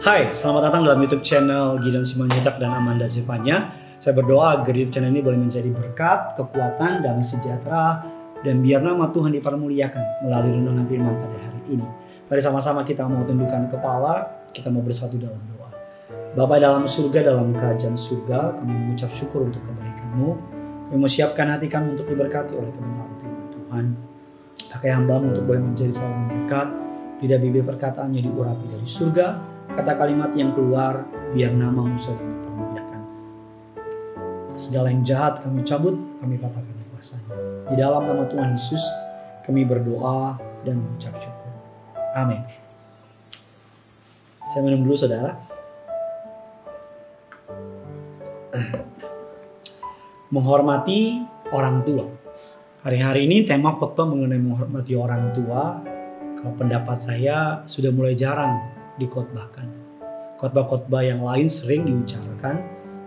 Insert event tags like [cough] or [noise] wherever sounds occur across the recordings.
Hai, selamat datang dalam YouTube channel Gideon Simanjutak dan Amanda Zevanya. Saya berdoa agar YouTube channel ini boleh menjadi berkat, kekuatan, damai sejahtera, dan biar nama Tuhan dipermuliakan melalui renungan firman pada hari ini. Mari sama-sama kita mau tundukkan kepala, kita mau bersatu dalam doa. Bapa dalam surga, dalam kerajaan surga, kami mengucap syukur untuk kebaikan-Mu. Kami mau siapkan hati kami untuk diberkati oleh kebenaran firman Tuhan. Pakai hambamu untuk boleh menjadi saluran berkat, tidak bibir perkataannya diurapi dari surga, kata kalimat yang keluar, biar namamu saja dipermuliakan. Segala yang jahat kami cabut, kami patahkan kuasanya. Di dalam nama Tuhan Yesus, kami berdoa dan mengucap syukur. Amin. Saya minum dulu saudara. Menghormati orang tua. Hari-hari ini tema khotbah mengenai menghormati orang tua. Kalau pendapat saya sudah mulai jarang dikotbahkan. Khotbah-khotbah yang lain sering diucapkan,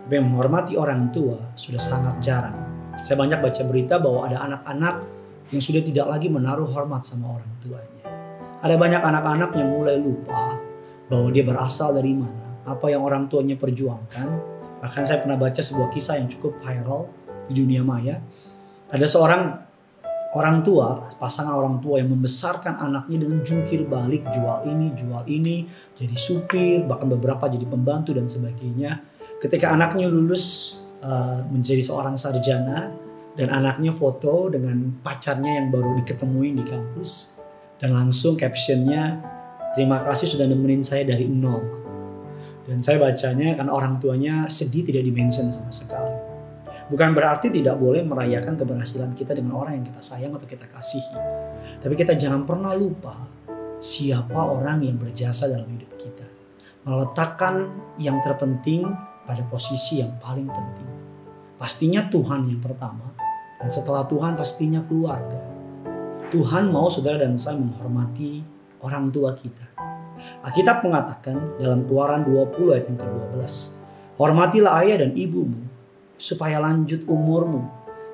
tapi menghormati orang tua sudah sangat jarang. Saya banyak baca berita bahwa ada anak-anak yang sudah tidak lagi menaruh hormat sama orang tuanya. Ada banyak anak-anak yang mulai lupa bahwa dia berasal dari mana, apa yang orang tuanya perjuangkan. Bahkan saya pernah baca sebuah kisah yang cukup viral di dunia maya. Ada seorang orang tua, pasangan orang tua yang membesarkan anaknya dengan jungkir balik, jual ini, jual ini, jadi supir, bahkan beberapa jadi pembantu dan sebagainya. Ketika anaknya lulus uh, menjadi seorang sarjana dan anaknya foto dengan pacarnya yang baru diketemuin di kampus dan langsung captionnya terima kasih sudah nemenin saya dari nol. Dan saya bacanya kan orang tuanya sedih tidak dimention sama sekali. Bukan berarti tidak boleh merayakan keberhasilan kita dengan orang yang kita sayang atau kita kasihi. Tapi kita jangan pernah lupa siapa orang yang berjasa dalam hidup kita. Meletakkan yang terpenting pada posisi yang paling penting. Pastinya Tuhan yang pertama. Dan setelah Tuhan pastinya keluarga. Tuhan mau saudara dan saya menghormati orang tua kita. Alkitab mengatakan dalam keluaran 20 ayat yang ke-12. Hormatilah ayah dan ibumu supaya lanjut umurmu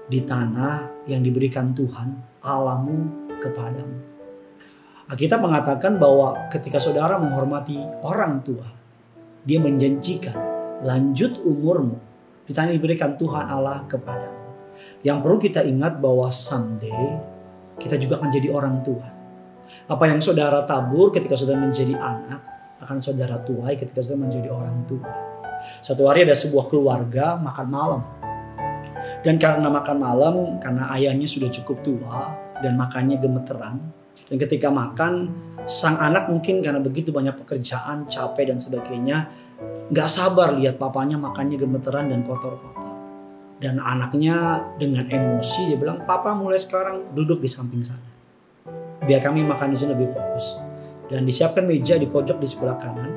di tanah yang diberikan Tuhan Allahmu kepadamu. Alkitab mengatakan bahwa ketika saudara menghormati orang tua, dia menjanjikan lanjut umurmu di tanah yang diberikan Tuhan Allah kepadamu. Yang perlu kita ingat bahwa someday kita juga akan jadi orang tua. Apa yang saudara tabur ketika saudara menjadi anak akan saudara tuai ketika saudara menjadi orang tua. Suatu hari ada sebuah keluarga makan malam. Dan karena makan malam, karena ayahnya sudah cukup tua dan makannya gemeteran. Dan ketika makan, sang anak mungkin karena begitu banyak pekerjaan, capek dan sebagainya, nggak sabar lihat papanya makannya gemeteran dan kotor-kotor. Dan anaknya dengan emosi dia bilang, Papa mulai sekarang duduk di samping sana. Biar kami makan di sini lebih fokus. Dan disiapkan meja di pojok di sebelah kanan,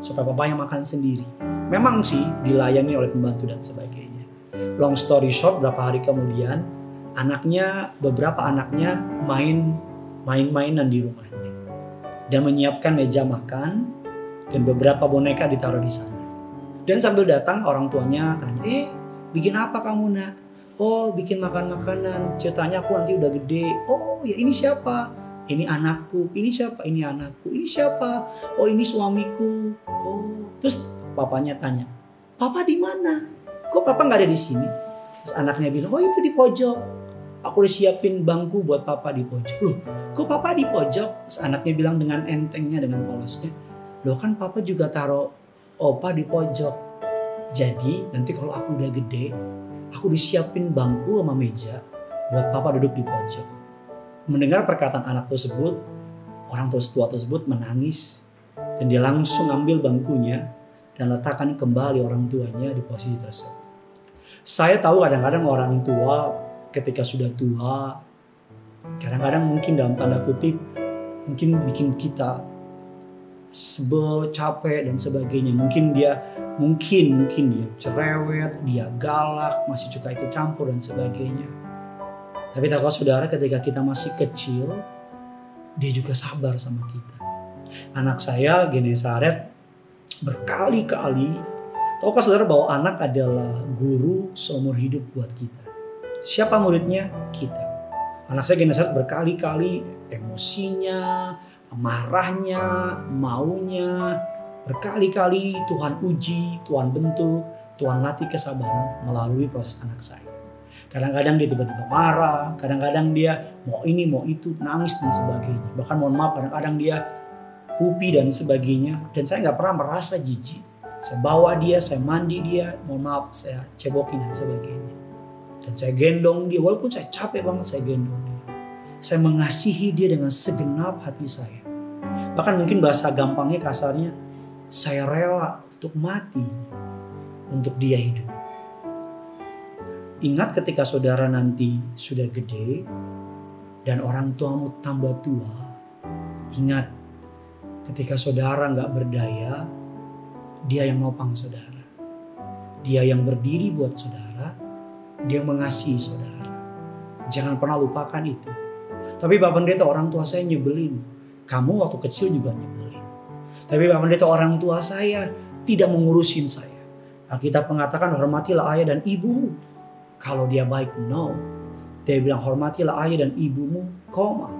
supaya papanya makan sendiri. Memang sih dilayani oleh pembantu dan sebagainya. Long story short, berapa hari kemudian anaknya, beberapa anaknya main main-mainan di rumahnya dan menyiapkan meja makan dan beberapa boneka ditaruh di sana. Dan sambil datang orang tuanya tanya, eh bikin apa kamu nak? Oh bikin makan makanan. Ceritanya aku nanti udah gede. Oh ya ini siapa? Ini anakku. Ini siapa? Ini anakku. Ini siapa? Oh ini suamiku. Oh terus papanya tanya, Papa di mana? Kok papa nggak ada di sini? Terus anaknya bilang, oh itu di pojok. Aku udah siapin bangku buat papa di pojok. Loh, kok papa di pojok? Terus anaknya bilang dengan entengnya, dengan polosnya. Loh kan papa juga taruh opa di pojok. Jadi nanti kalau aku udah gede, aku udah siapin bangku sama meja buat papa duduk di pojok. Mendengar perkataan anak tersebut, orang tua tersebut menangis dan dia langsung ambil bangkunya dan letakkan kembali orang tuanya di posisi tersebut. Saya tahu kadang-kadang orang tua ketika sudah tua, kadang-kadang mungkin dalam tanda kutip, mungkin bikin kita sebel, capek dan sebagainya. Mungkin dia, mungkin mungkin dia cerewet, dia galak, masih suka ikut campur dan sebagainya. Tapi tahu saudara ketika kita masih kecil, dia juga sabar sama kita. Anak saya Genesaret berkali-kali Tahukah saudara bahwa anak adalah guru seumur hidup buat kita? Siapa muridnya? Kita. Anak saya Genesaret berkali-kali emosinya, marahnya, maunya, Berkali-kali Tuhan uji, Tuhan bentuk, Tuhan latih kesabaran melalui proses anak saya. Kadang-kadang dia tiba-tiba marah, kadang-kadang dia mau ini, mau itu, nangis dan sebagainya. Bahkan mohon maaf, kadang-kadang dia pupi dan sebagainya. Dan saya nggak pernah merasa jijik. Saya bawa dia, saya mandi dia, mohon maaf, saya cebokin dan sebagainya. Dan saya gendong dia, walaupun saya capek banget saya gendong dia. Saya mengasihi dia dengan segenap hati saya. Bahkan mungkin bahasa gampangnya kasarnya, saya rela untuk mati untuk dia hidup. Ingat ketika saudara nanti sudah gede dan orang tuamu tambah tua. Ingat ketika saudara nggak berdaya, dia yang nopang saudara. Dia yang berdiri buat saudara, dia yang mengasihi saudara. Jangan pernah lupakan itu. Tapi Bapak Pendeta orang tua saya nyebelin. Kamu waktu kecil juga nyebelin. Tapi Bapak Pendeta orang tua saya tidak mengurusin saya. Alkitab mengatakan hormatilah ayah dan ibumu. Kalau dia baik, no. Dia bilang hormatilah ayah dan ibumu, koma.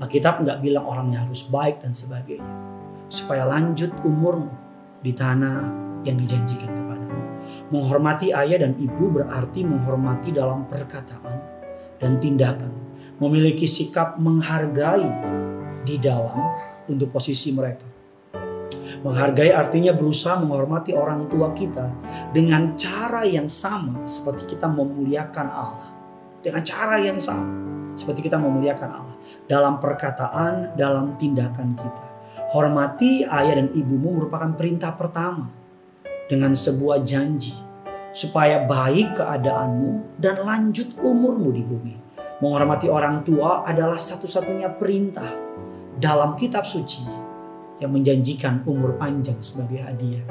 Alkitab nggak bilang orangnya harus baik dan sebagainya. Supaya lanjut umurmu di tanah yang dijanjikan kepadamu. Menghormati ayah dan ibu berarti menghormati dalam perkataan dan tindakan. Memiliki sikap menghargai di dalam untuk posisi mereka. Menghargai artinya berusaha menghormati orang tua kita dengan cara yang sama seperti kita memuliakan Allah. Dengan cara yang sama seperti kita memuliakan Allah dalam perkataan, dalam tindakan kita. Hormati ayah dan ibumu merupakan perintah pertama dengan sebuah janji supaya baik keadaanmu dan lanjut umurmu di bumi. Menghormati orang tua adalah satu-satunya perintah dalam kitab suci yang menjanjikan umur panjang sebagai hadiah.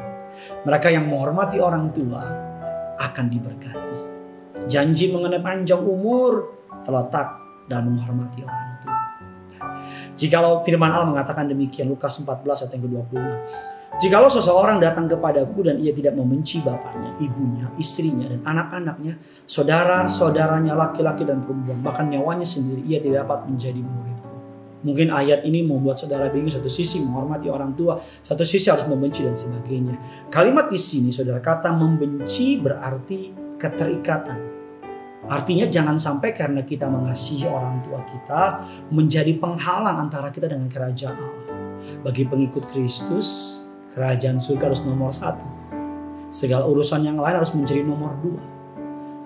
Mereka yang menghormati orang tua akan diberkati. Janji mengenai panjang umur terletak dalam menghormati orang tua. Jikalau firman Allah mengatakan demikian Lukas 14 ayat yang ke-26. Jikalau seseorang datang kepadaku dan ia tidak membenci bapaknya, ibunya, istrinya, dan anak-anaknya, saudara-saudaranya laki-laki dan perempuan, bahkan nyawanya sendiri, ia tidak dapat menjadi muridku. Mungkin ayat ini membuat saudara bingung satu sisi menghormati orang tua, satu sisi harus membenci dan sebagainya. Kalimat di sini saudara kata membenci berarti keterikatan. Artinya jangan sampai karena kita mengasihi orang tua kita menjadi penghalang antara kita dengan kerajaan Allah. Bagi pengikut Kristus, kerajaan surga harus nomor satu. Segala urusan yang lain harus menjadi nomor dua.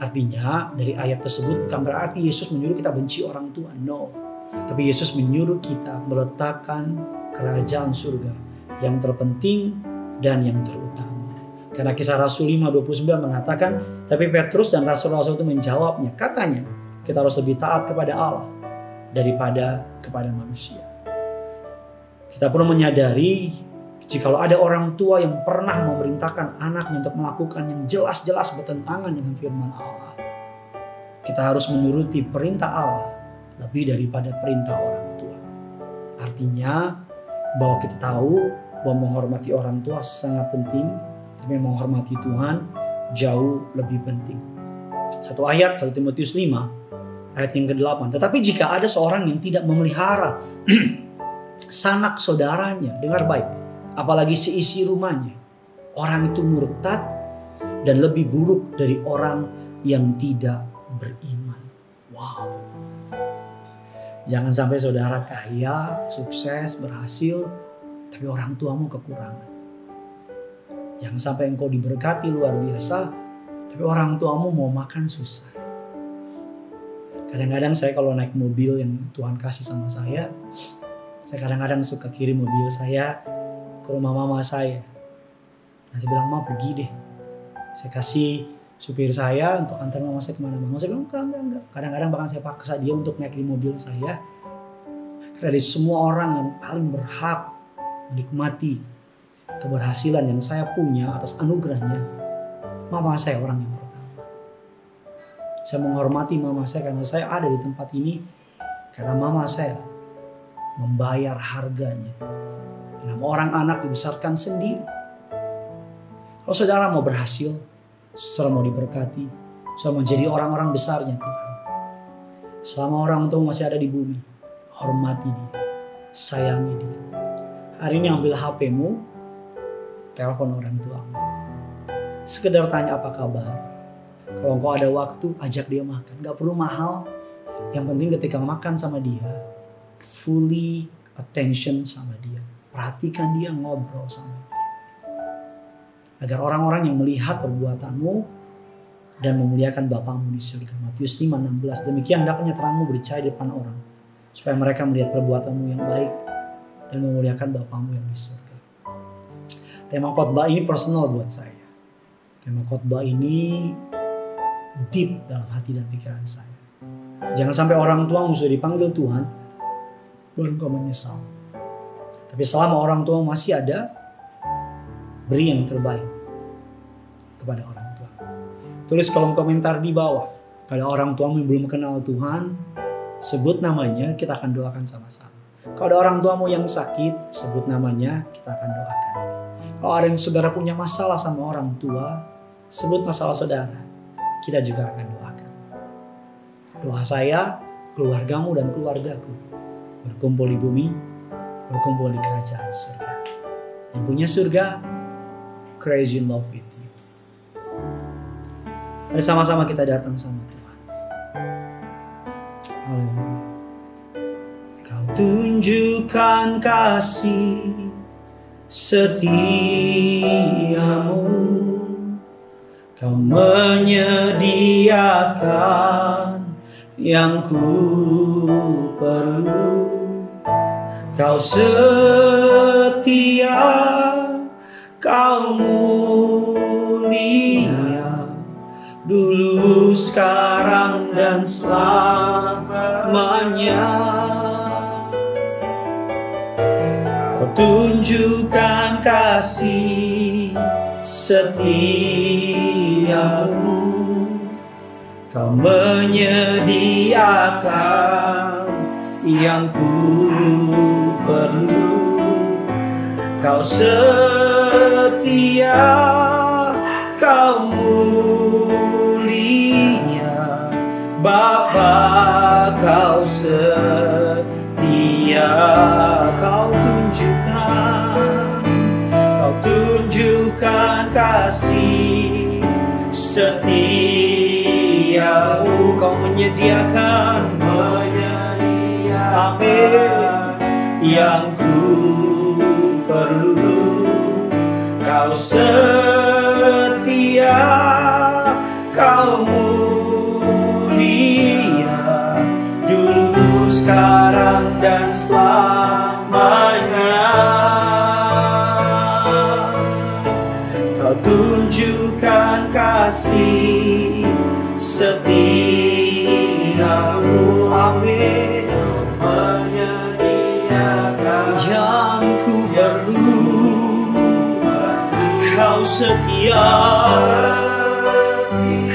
Artinya dari ayat tersebut bukan berarti Yesus menyuruh kita benci orang tua. No. Tapi Yesus menyuruh kita meletakkan kerajaan surga yang terpenting dan yang terutama. Karena kisah Rasul 5:29 mengatakan, tapi Petrus dan rasul-rasul itu menjawabnya, katanya, kita harus lebih taat kepada Allah daripada kepada manusia. Kita perlu menyadari jikalau ada orang tua yang pernah memerintahkan anaknya untuk melakukan yang jelas-jelas bertentangan dengan firman Allah. Kita harus menuruti perintah Allah lebih daripada perintah orang tua. Artinya bahwa kita tahu bahwa menghormati orang tua sangat penting, tapi menghormati Tuhan jauh lebih penting. Satu ayat 1 Timotius 5 ayat yang ke-8. Tetapi jika ada seorang yang tidak memelihara [clears throat] sanak saudaranya, dengar baik, apalagi seisi rumahnya, orang itu murtad dan lebih buruk dari orang yang tidak beriman. Wow. Jangan sampai saudara kaya, sukses, berhasil, tapi orang tuamu kekurangan. Jangan sampai engkau diberkati luar biasa, tapi orang tuamu mau makan susah. Kadang-kadang saya kalau naik mobil yang Tuhan kasih sama saya, saya kadang-kadang suka kirim mobil saya ke rumah mama saya. Nah saya bilang, ma pergi deh. Saya kasih supir saya untuk antar mama saya ke mana-mana. Saya bilang, enggak, enggak, enggak. Kadang-kadang bahkan saya paksa dia untuk naik di mobil saya. Karena dari semua orang yang paling berhak menikmati keberhasilan yang saya punya atas anugerahnya, mama saya orang yang pertama. Saya menghormati mama saya karena saya ada di tempat ini karena mama saya membayar harganya. Enam orang anak dibesarkan sendiri. Kalau saudara mau berhasil, saudara mau diberkati, saudara mau jadi orang-orang besarnya Tuhan. Selama orang tua masih ada di bumi, hormati dia, sayangi dia. Hari ini ambil HPmu, telepon orang tuamu. Sekedar tanya apa kabar. Kalau engkau ada waktu, ajak dia makan. Gak perlu mahal. Yang penting ketika makan sama dia, fully attention sama dia. Perhatikan dia, ngobrol sama dia. Agar orang-orang yang melihat perbuatanmu dan memuliakan Bapamu di surga. Matius 5:16. Demikian hendaknya terangmu bercahaya di depan orang supaya mereka melihat perbuatanmu yang baik dan memuliakan Bapamu yang di surga. Tema khotbah ini personal buat saya. Tema khotbah ini deep dalam hati dan pikiran saya. Jangan sampai orang tua musuh dipanggil Tuhan, baru kau menyesal. Tapi selama orang tua masih ada, beri yang terbaik kepada orang tua. Tulis kolom komentar di bawah. Kalau orang tuamu yang belum kenal Tuhan, sebut namanya, kita akan doakan sama-sama. Kalau ada orang tuamu yang sakit, sebut namanya, kita akan doakan. Kalau ada yang saudara punya masalah sama orang tua, sebut masalah saudara, kita juga akan doakan. Doa saya, keluargamu dan keluargaku berkumpul di bumi, berkumpul di kerajaan surga. Yang punya surga, crazy in love with you. Mari sama-sama kita datang sama Tuhan. Haleluya. Kau tunjukkan kasih setiamu. Kau menyediakan yang ku perlu. Kau setia, kau mulia, dulu, sekarang, dan selamanya. Tunjukkan kasih setiamu, kau menyediakan yang ku perlu. Kau setia, kau mulia, Bapa kau setia, kau tunjukkan, kasih setiamu, kau menyediakan, amin, yang ku perlu. Kau setia Kau mulia. Dulu, sekarang, dan selamanya kasih. Setiamu Amin. Yang ku perlu Kau setia.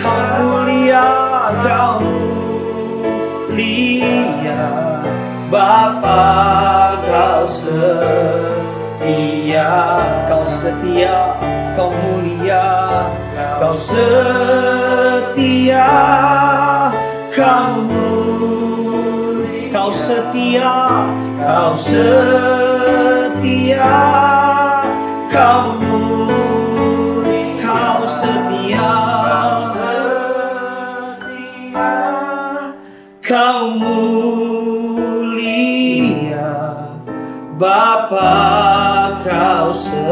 Kau mulia Kau mulia. Bapa kau setia Kau setia Kau setia Kamu. Kau setia Kau setia Kamu. Kau setia Kau mulia. Bapa kau setia